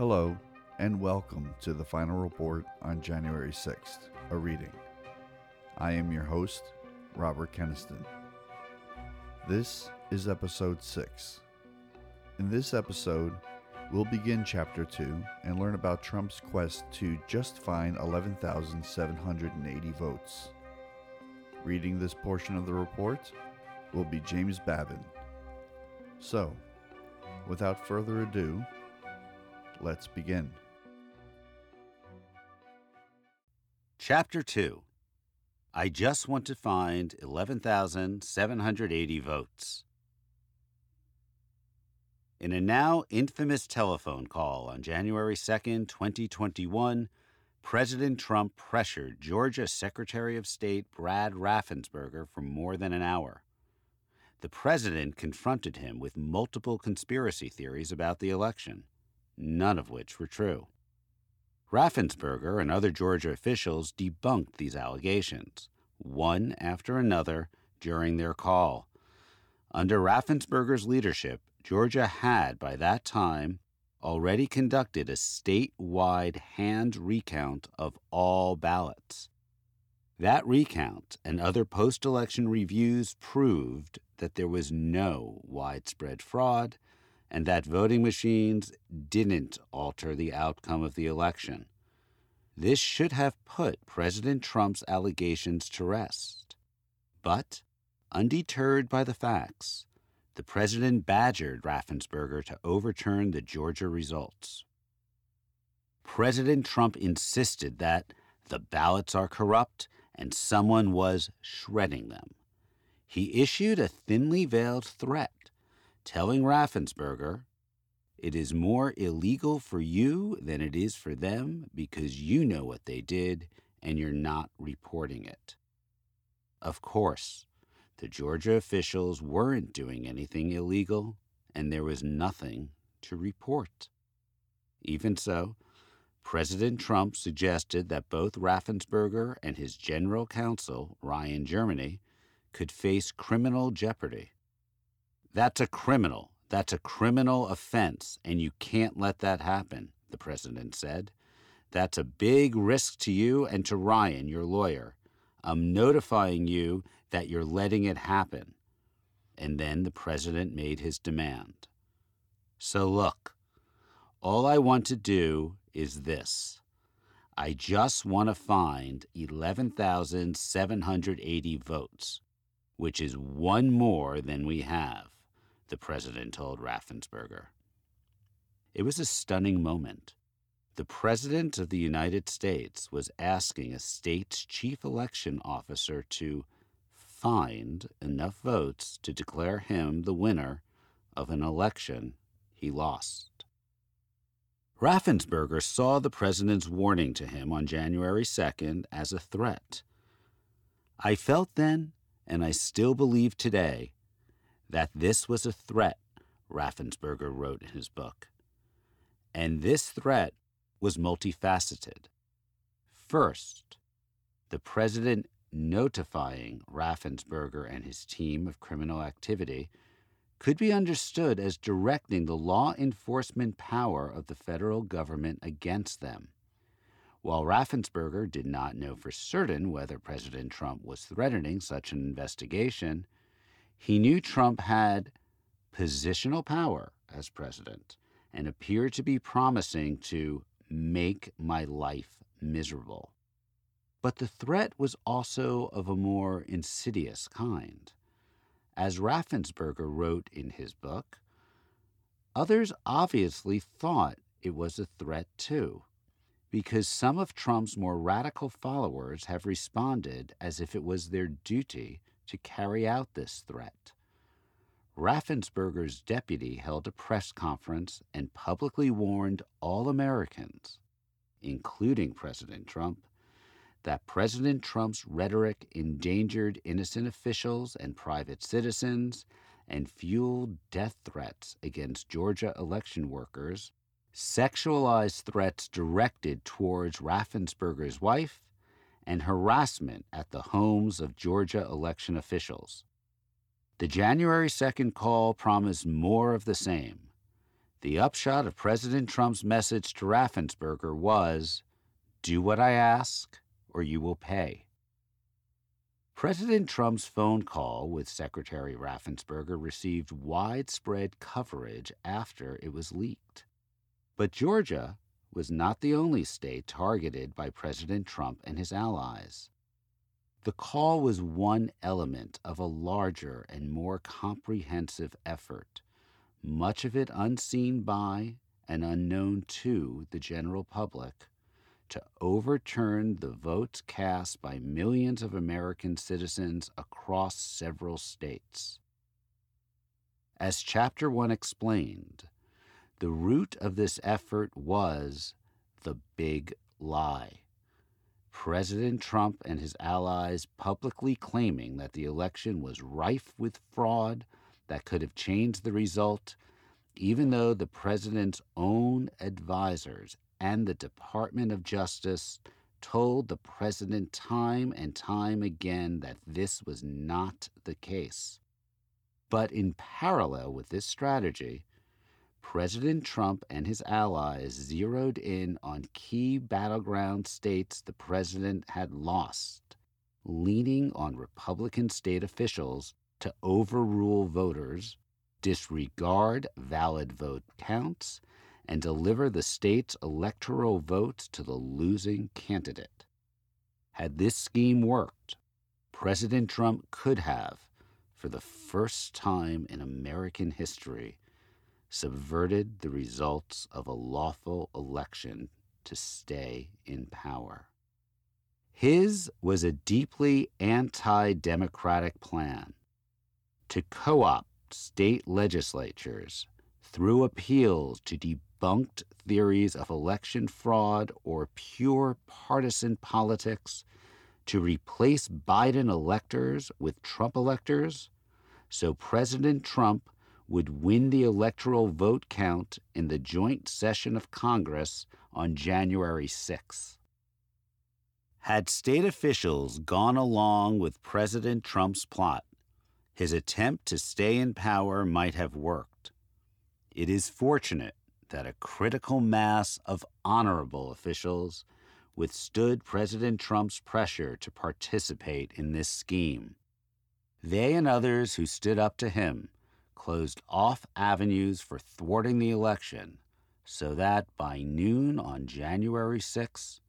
Hello, and welcome to the final report on January 6th, a reading. I am your host, Robert Keniston. This is episode 6. In this episode, we'll begin chapter 2 and learn about Trump's quest to just find 11,780 votes. Reading this portion of the report will be James Babbin. So, without further ado, let's begin. Chapter 2 I just want to find 11,780 votes. In a now infamous telephone call on January 2, 2021, President Trump pressured Georgia Secretary of State Brad Raffensperger for more than an hour. The president confronted him with multiple conspiracy theories about the election, none of which were true. Raffensperger and other Georgia officials debunked these allegations, one after another, during their call. Under Raffensperger's leadership, Georgia had, by that time, already conducted a statewide hand recount of all ballots. That recount and other post election reviews proved that there was no widespread fraud and that voting machines didn't alter the outcome of the election. This should have put President Trump's allegations to rest. But, undeterred by the facts, the president badgered Raffensperger to overturn the Georgia results. President Trump insisted that the ballots are corrupt and someone was shredding them. He issued a thinly veiled threat telling Raffensperger, It is more illegal for you than it is for them because you know what they did and you're not reporting it. Of course, the Georgia officials weren't doing anything illegal, and there was nothing to report. Even so, President Trump suggested that both Raffensperger and his general counsel, Ryan Germany, could face criminal jeopardy. That's a criminal. That's a criminal offense, and you can't let that happen, the president said. That's a big risk to you and to Ryan, your lawyer. I'm notifying you that you're letting it happen. And then the president made his demand. So, look, all I want to do is this I just want to find 11,780 votes, which is one more than we have the president told Raffensperger. It was a stunning moment. The President of the United States was asking a state's chief election officer to find enough votes to declare him the winner of an election he lost. Raffensperger saw the president's warning to him on January 2nd as a threat. I felt then, and I still believe today, that this was a threat, Raffensperger wrote in his book. And this threat was multifaceted. First, the president notifying Raffensperger and his team of criminal activity could be understood as directing the law enforcement power of the federal government against them. While Raffensperger did not know for certain whether President Trump was threatening such an investigation, he knew Trump had positional power as president and appeared to be promising to make my life miserable. But the threat was also of a more insidious kind. As Raffensperger wrote in his book, others obviously thought it was a threat too, because some of Trump's more radical followers have responded as if it was their duty to carry out this threat. Raffensperger's deputy held a press conference and publicly warned all Americans, including President Trump, that President Trump's rhetoric endangered innocent officials and private citizens and fueled death threats against Georgia election workers, sexualized threats directed towards Raffensperger's wife, and harassment at the homes of Georgia election officials. The January 2nd call promised more of the same. The upshot of President Trump's message to Raffensperger was do what I ask, or you will pay. President Trump's phone call with Secretary Raffensperger received widespread coverage after it was leaked. But Georgia was not the only state targeted by President Trump and his allies. The call was one element of a larger and more comprehensive effort, much of it unseen by and unknown to the general public to overturn the votes cast by millions of American citizens across several states. As Chapter 1 explained, the root of this effort was the big lie. President Trump and his allies publicly claiming that the election was rife with fraud that could have changed the result, even though the president's own advisors and the Department of Justice told the president time and time again that this was not the case. But in parallel with this strategy, President Trump and his allies zeroed in on key battleground states the president had lost, leaning on Republican state officials to overrule voters, disregard valid vote counts, and deliver the state's electoral votes to the losing candidate. Had this scheme worked, President Trump could have, for the first time in American history, subverted the results of a lawful election to stay in power. His was a deeply anti democratic plan to co opt state legislatures through appeals to debunked theories of election fraud or pure partisan politics to replace Biden electors with Trump electors so President Trump would win the electoral vote count in the joint session of Congress on January 6. Had state officials gone along with President Trump's plot, his attempt to stay in power might have worked. It is fortunate that a critical mass of honorable officials withstood President Trump's pressure to participate in this scheme. They and others who stood up to him closed off avenues for thwarting the election so that by noon on January 6,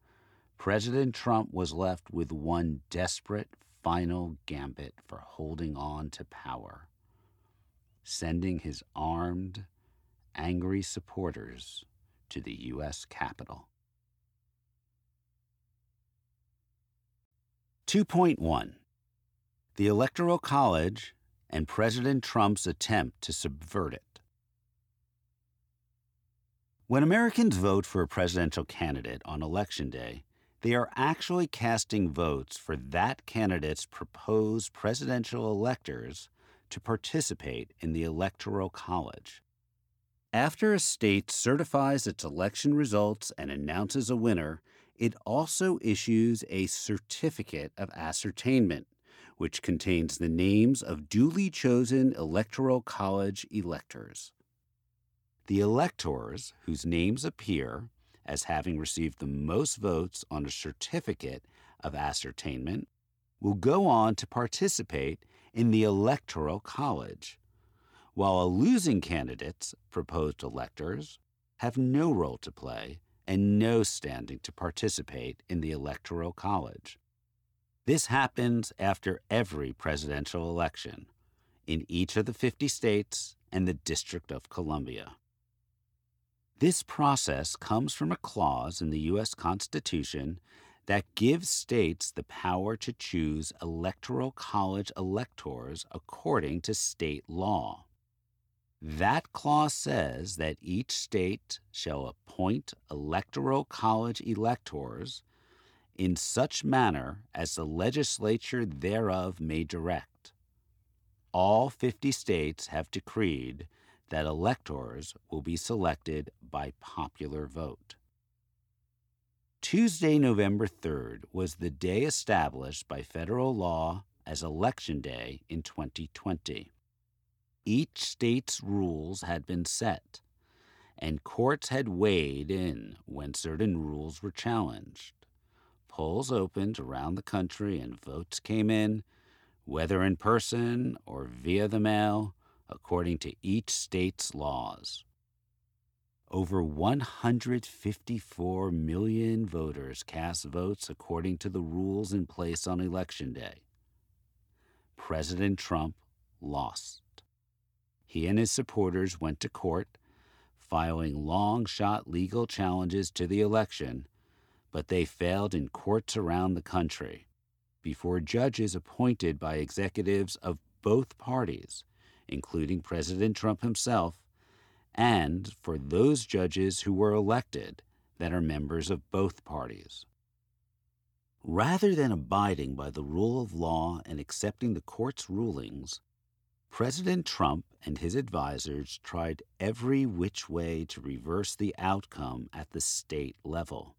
President Trump was left with one desperate final gambit for holding on to power sending his armed, angry supporters to the U.S. Capitol. 2.1 The Electoral College and President Trump's attempt to subvert it. When Americans vote for a presidential candidate on Election Day, they are actually casting votes for that candidate's proposed presidential electors to participate in the Electoral College. After a state certifies its election results and announces a winner, it also issues a certificate of ascertainment, which contains the names of duly chosen Electoral College electors. The electors whose names appear as having received the most votes on a certificate of ascertainment will go on to participate in the Electoral College while a losing candidate's proposed electors have no role to play and no standing to participate in the Electoral College. This happens after every presidential election in each of the 50 states and the District of Columbia. This process comes from a clause in the U.S. Constitution that gives states the power to choose electoral college electors according to state law. That clause says that each state shall appoint electoral college electors in such manner as the legislature thereof may direct. All 50 states have decreed that electors will be selected by popular vote. Tuesday, November 3rd, was the day established by federal law as Election Day in 2020. Each state's rules had been set, and courts had weighed in when certain rules were challenged. Polls opened around the country and votes came in, whether in person or via the mail, according to each state's laws. Over 154 million voters cast votes according to the rules in place on Election Day. President Trump lost. He and his supporters went to court, filing long shot legal challenges to the election, but they failed in courts around the country before judges appointed by executives of both parties, including President Trump himself, and for those judges who were elected that are members of both parties. Rather than abiding by the rule of law and accepting the court's rulings, President Trump and his advisers tried every which way to reverse the outcome at the state level.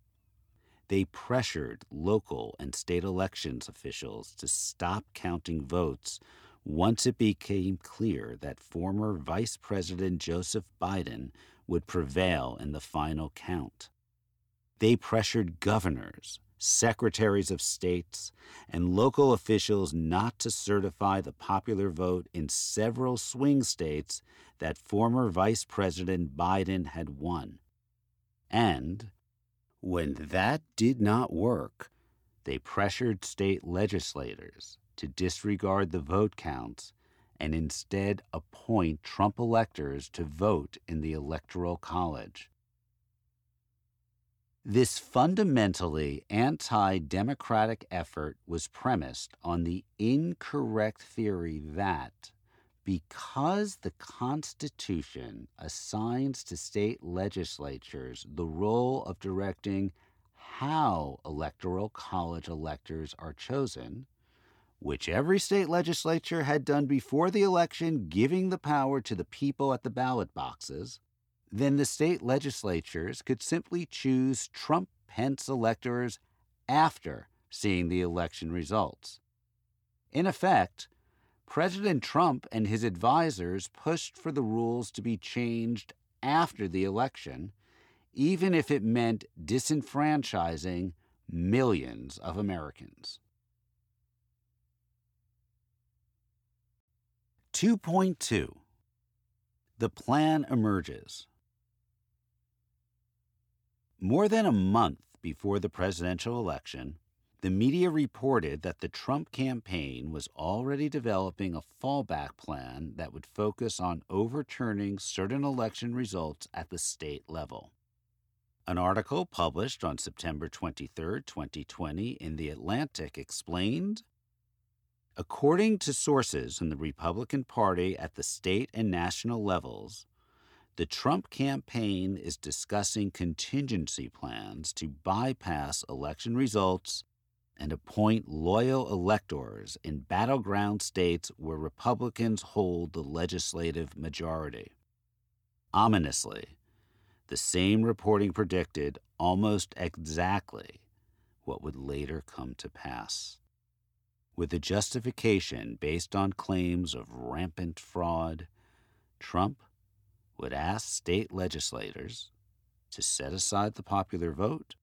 They pressured local and state elections officials to stop counting votes once it became clear that former Vice President Joseph Biden would prevail in the final count. They pressured governors, secretaries of states, and local officials not to certify the popular vote in several swing states that former Vice President Biden had won. And when that did not work, they pressured state legislators to disregard the vote counts and instead appoint Trump electors to vote in the Electoral College. This fundamentally anti democratic effort was premised on the incorrect theory that because the Constitution assigns to state legislatures the role of directing how electoral college electors are chosen, which every state legislature had done before the election, giving the power to the people at the ballot boxes, then the state legislatures could simply choose Trump Pence electors after seeing the election results. In effect, President Trump and his advisers pushed for the rules to be changed after the election, even if it meant disenfranchising millions of Americans. 2.2 The plan emerges. More than a month before the presidential election, the media reported that the Trump campaign was already developing a fallback plan that would focus on overturning certain election results at the state level. An article published on September 23, 2020, in The Atlantic explained According to sources in the Republican Party at the state and national levels, the Trump campaign is discussing contingency plans to bypass election results and appoint loyal electors in battleground states where Republicans hold the legislative majority. Ominously, the same reporting predicted almost exactly what would later come to pass. With a justification based on claims of rampant fraud, Trump would ask state legislators to set aside the popular vote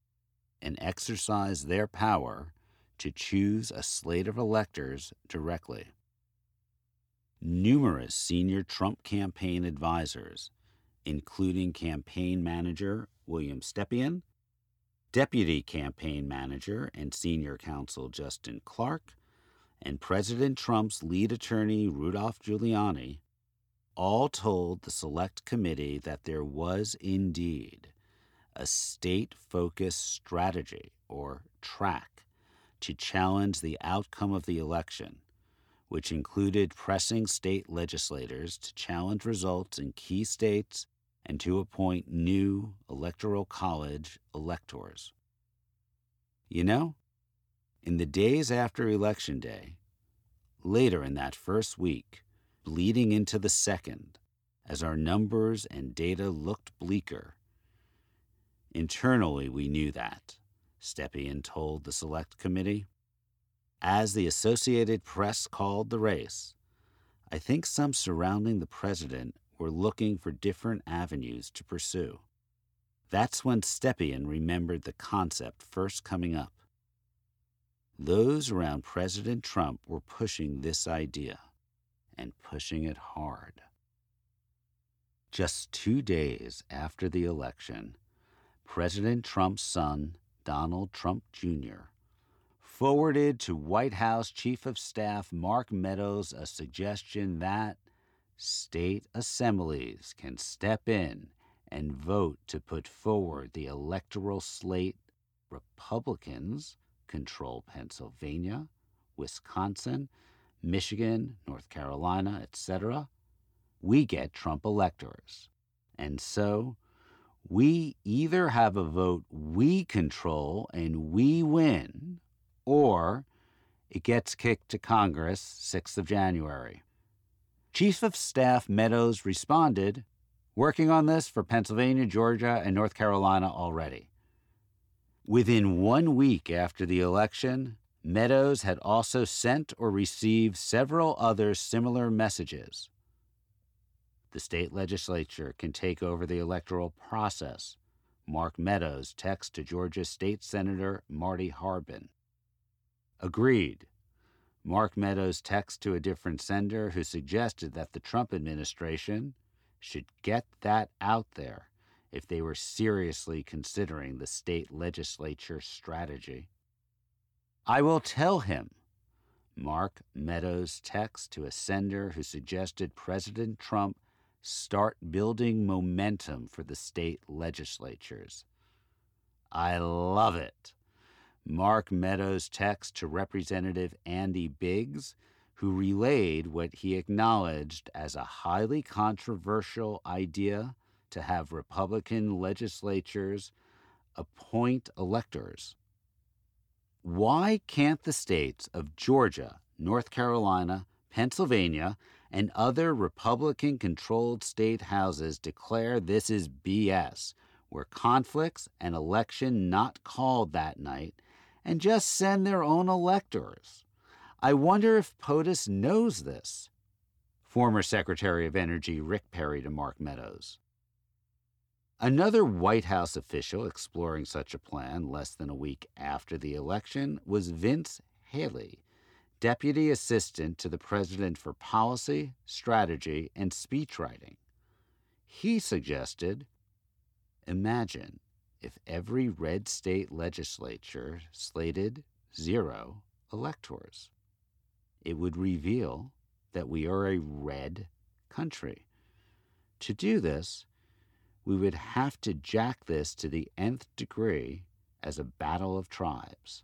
and exercise their power to choose a slate of electors directly. Numerous senior Trump campaign advisors, including campaign manager William Stepien, deputy campaign manager and senior counsel Justin Clark, and President Trump's lead attorney Rudolph Giuliani, all told the Select Committee that there was indeed a state focused strategy or track to challenge the outcome of the election, which included pressing state legislators to challenge results in key states and to appoint new electoral college electors. You know, in the days after Election Day, later in that first week, bleeding into the second, as our numbers and data looked bleaker, internally we knew that. Stepien told the Select Committee. As the Associated Press called the race, I think some surrounding the president were looking for different avenues to pursue. That's when Stepien remembered the concept first coming up. Those around President Trump were pushing this idea, and pushing it hard. Just two days after the election, President Trump's son, Donald Trump Jr., forwarded to White House Chief of Staff Mark Meadows a suggestion that state assemblies can step in and vote to put forward the electoral slate Republicans control Pennsylvania, Wisconsin, Michigan, North Carolina, etc. We get Trump electors. And so we either have a vote we control and we win, or it gets kicked to Congress 6th of January. Chief of Staff Meadows responded, working on this for Pennsylvania, Georgia, and North Carolina already. Within one week after the election, Meadows had also sent or received several other similar messages. The state legislature can take over the electoral process. Mark Meadows text to Georgia State Senator Marty Harbin. Agreed. Mark Meadows text to a different sender who suggested that the Trump administration should get that out there if they were seriously considering the state legislature strategy. I will tell him. Mark Meadows text to a sender who suggested President Trump start building momentum for the state legislatures. I love it. Mark Meadows' text to Representative Andy Biggs, who relayed what he acknowledged as a highly controversial idea to have Republican legislatures appoint electors. Why can't the states of Georgia, North Carolina, Pennsylvania, and other Republican controlled state houses declare this is BS, where conflicts and election not called that night and just send their own electors. I wonder if POTUS knows this. Former Secretary of Energy Rick Perry to Mark Meadows. Another White House official exploring such a plan less than a week after the election was Vince Haley, Deputy Assistant to the President for Policy, Strategy, and Speechwriting. He suggested Imagine if every red state legislature slated zero electors. It would reveal that we are a red country. To do this, we would have to jack this to the nth degree as a battle of tribes.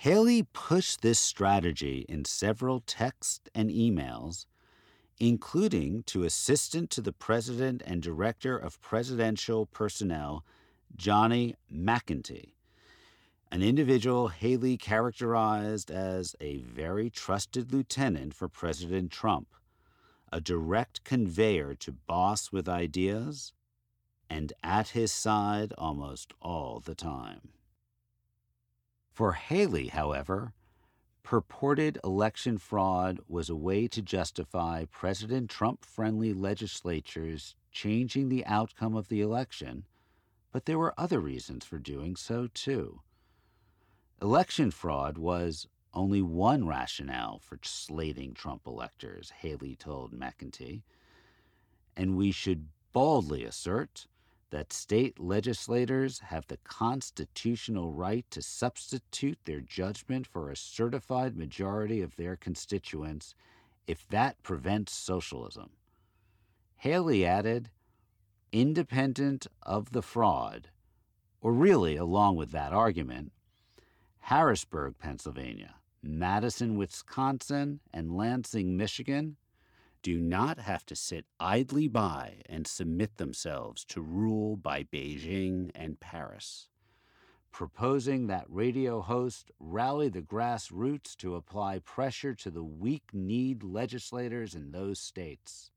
Haley pushed this strategy in several texts and emails including to Assistant to the President and Director of Presidential Personnel, Johnny McEntee, an individual Haley characterized as a very trusted lieutenant for President Trump, a direct conveyor to boss with ideas, and at his side almost all the time. For Haley, however, Purported election fraud was a way to justify President Trump friendly legislatures changing the outcome of the election, but there were other reasons for doing so, too. Election fraud was only one rationale for slating Trump electors, Haley told McEntee, and we should boldly assert that state legislators have the constitutional right to substitute their judgment for a certified majority of their constituents if that prevents socialism. Haley added, independent of the fraud, or really along with that argument, Harrisburg, Pennsylvania, Madison, Wisconsin, and Lansing, Michigan do not have to sit idly by and submit themselves to rule by Beijing and Paris. Proposing that radio host rally the grassroots to apply pressure to the weak kneed legislators in those states.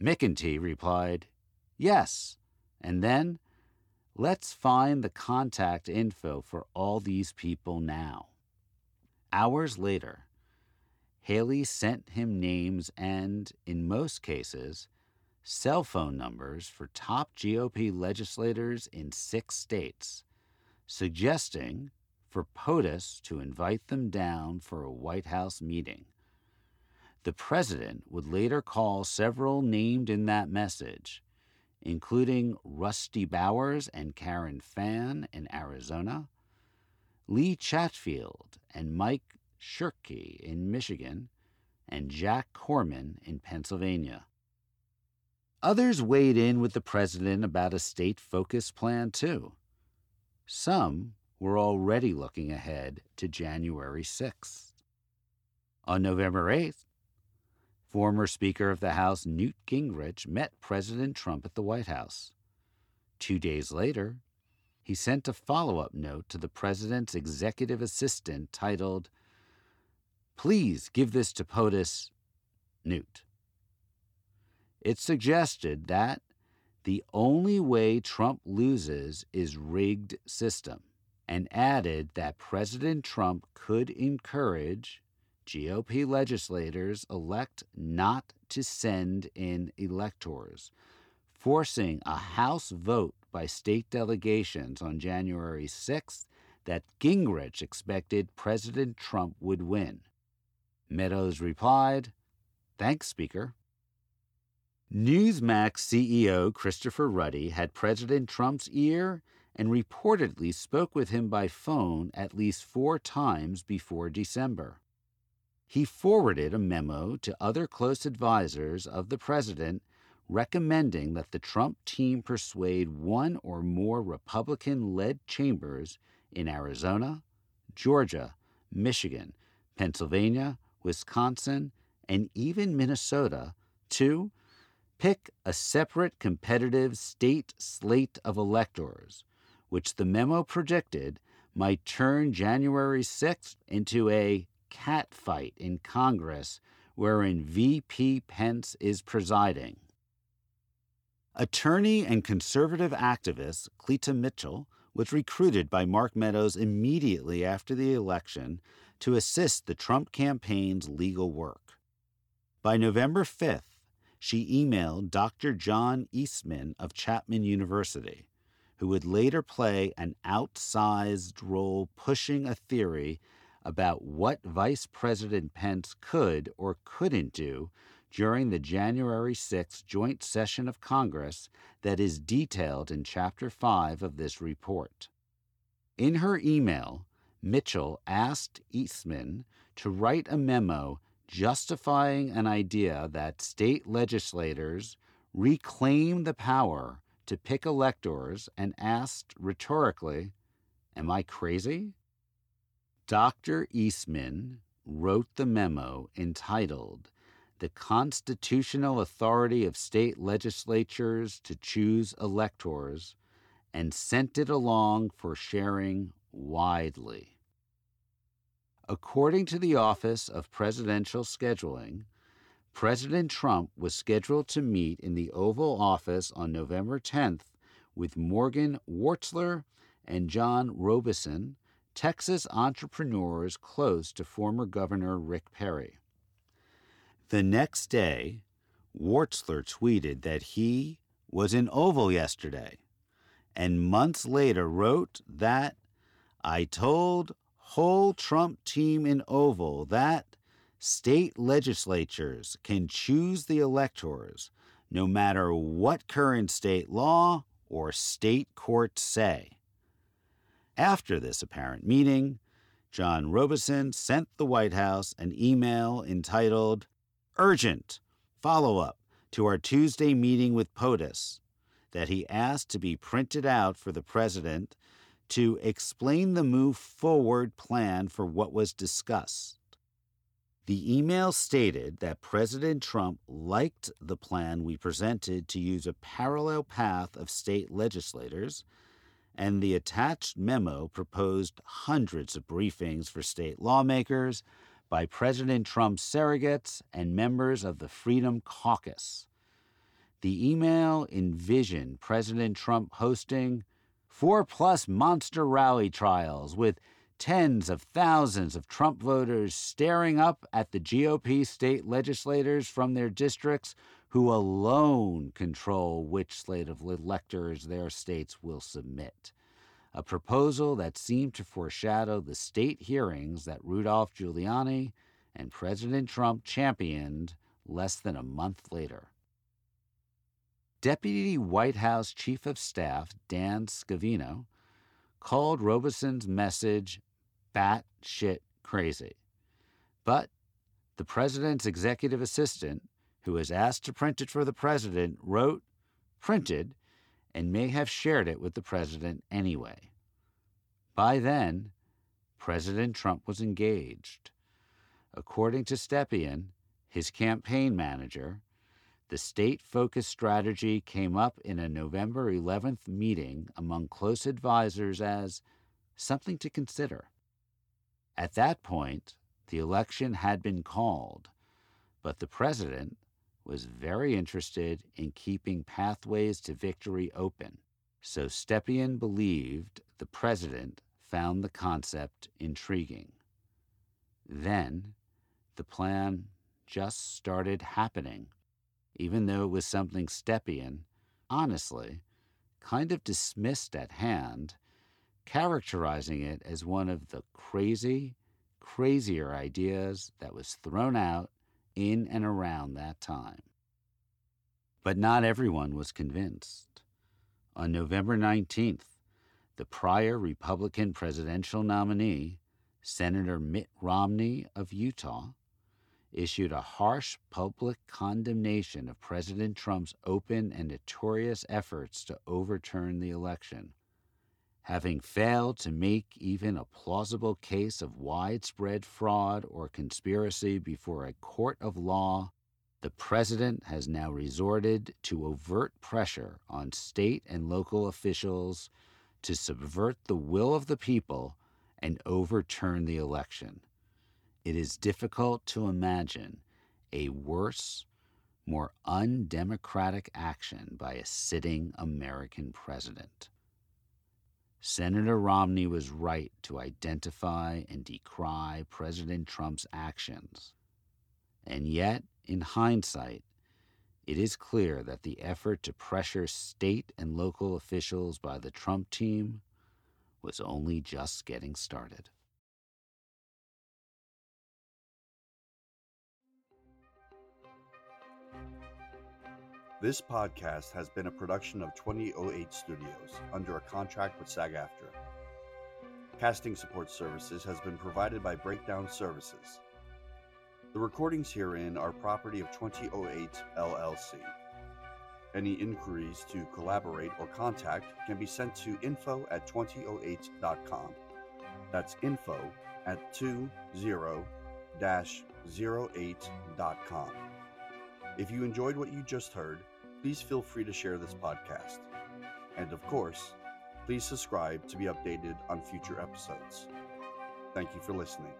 McEntee replied, Yes, and then let's find the contact info for all these people now. Hours later, Haley sent him names and, in most cases, cell phone numbers for top GOP legislators in six states, suggesting for POTUS to invite them down for a White House meeting. The president would later call several named in that message, including Rusty Bowers and Karen Fann in Arizona, Lee Chatfield and Mike Shirkey in Michigan, and Jack Corman in Pennsylvania. Others weighed in with the president about a state focused plan, too. Some were already looking ahead to January 6th. On November 8th, former Speaker of the House Newt Gingrich met President Trump at the White House. Two days later, he sent a follow up note to the president's executive assistant titled, Please give this to POTUS Newt. It suggested that the only way Trump loses is rigged system and added that President Trump could encourage GOP legislators elect not to send in electors, forcing a House vote by state delegations on January 6th that Gingrich expected President Trump would win. Meadows replied, Thanks, Speaker. Newsmax CEO Christopher Ruddy had President Trump's ear and reportedly spoke with him by phone at least four times before December. He forwarded a memo to other close advisers of the president recommending that the Trump team persuade one or more Republican led chambers in Arizona, Georgia, Michigan, Pennsylvania, Wisconsin, and even Minnesota to pick a separate competitive state slate of electors, which the memo predicted might turn January 6th into a catfight in Congress wherein VP Pence is presiding. Attorney and conservative activist Cleta Mitchell was recruited by Mark Meadows immediately after the election to assist the Trump campaign's legal work. By November 5th, she emailed Dr. John Eastman of Chapman University, who would later play an outsized role pushing a theory about what Vice President Pence could or couldn't do during the January 6 joint session of Congress that is detailed in Chapter 5 of this report. In her email, Mitchell asked Eastman to write a memo justifying an idea that state legislators reclaim the power to pick electors and asked rhetorically, Am I crazy? Dr. Eastman wrote the memo entitled The Constitutional Authority of State Legislatures to Choose Electors and sent it along for sharing widely. According to the Office of Presidential Scheduling, President Trump was scheduled to meet in the Oval Office on November 10th with Morgan Warstler and John Robeson, Texas entrepreneurs close to former Governor Rick Perry. The next day, Warstler tweeted that he was in Oval yesterday, and months later wrote that I told whole Trump team in Oval that state legislatures can choose the electors no matter what current state law or state courts say. After this apparent meeting, John Robeson sent the White House an email entitled Urgent Follow Up to our Tuesday meeting with POTUS that he asked to be printed out for the president to explain the move forward plan for what was discussed. The email stated that President Trump liked the plan we presented to use a parallel path of state legislators, and the attached memo proposed hundreds of briefings for state lawmakers by President Trump's surrogates and members of the Freedom Caucus. The email envisioned President Trump hosting four plus monster rally trials with tens of thousands of Trump voters staring up at the GOP state legislators from their districts who alone control which slate of electors their states will submit. A proposal that seemed to foreshadow the state hearings that Rudolph Giuliani and President Trump championed less than a month later. Deputy White House Chief of Staff Dan Scavino called Robeson's message batshit crazy. But the president's executive assistant, who was asked to print it for the president, wrote, printed, and may have shared it with the president anyway. By then, President Trump was engaged. According to Stepien, his campaign manager, the state focused strategy came up in a November 11th meeting among close advisers as something to consider. At that point, the election had been called, but the president was very interested in keeping pathways to victory open. So Stepien believed the president found the concept intriguing. Then the plan just started happening, even though it was something Stepien, honestly, kind of dismissed at hand, characterizing it as one of the crazy, crazier ideas that was thrown out in and around that time. But not everyone was convinced. On November 19th, the prior Republican presidential nominee, Senator Mitt Romney of Utah, issued a harsh public condemnation of President Trump's open and notorious efforts to overturn the election. Having failed to make even a plausible case of widespread fraud or conspiracy before a court of law, the president has now resorted to overt pressure on state and local officials to subvert the will of the people and overturn the election. It is difficult to imagine a worse, more undemocratic action by a sitting American president. Senator Romney was right to identify and decry President Trump's actions. And yet, in hindsight, it is clear that the effort to pressure state and local officials by the Trump team was only just getting started. This podcast has been a production of 2008 Studios under a contract with SAG AFTRA. Casting support services has been provided by Breakdown Services. The recordings herein are property of 2008 LLC. Any inquiries to collaborate or contact can be sent to info at 2008.com. That's info at 20 08.com. If you enjoyed what you just heard, please feel free to share this podcast. And of course, please subscribe to be updated on future episodes. Thank you for listening.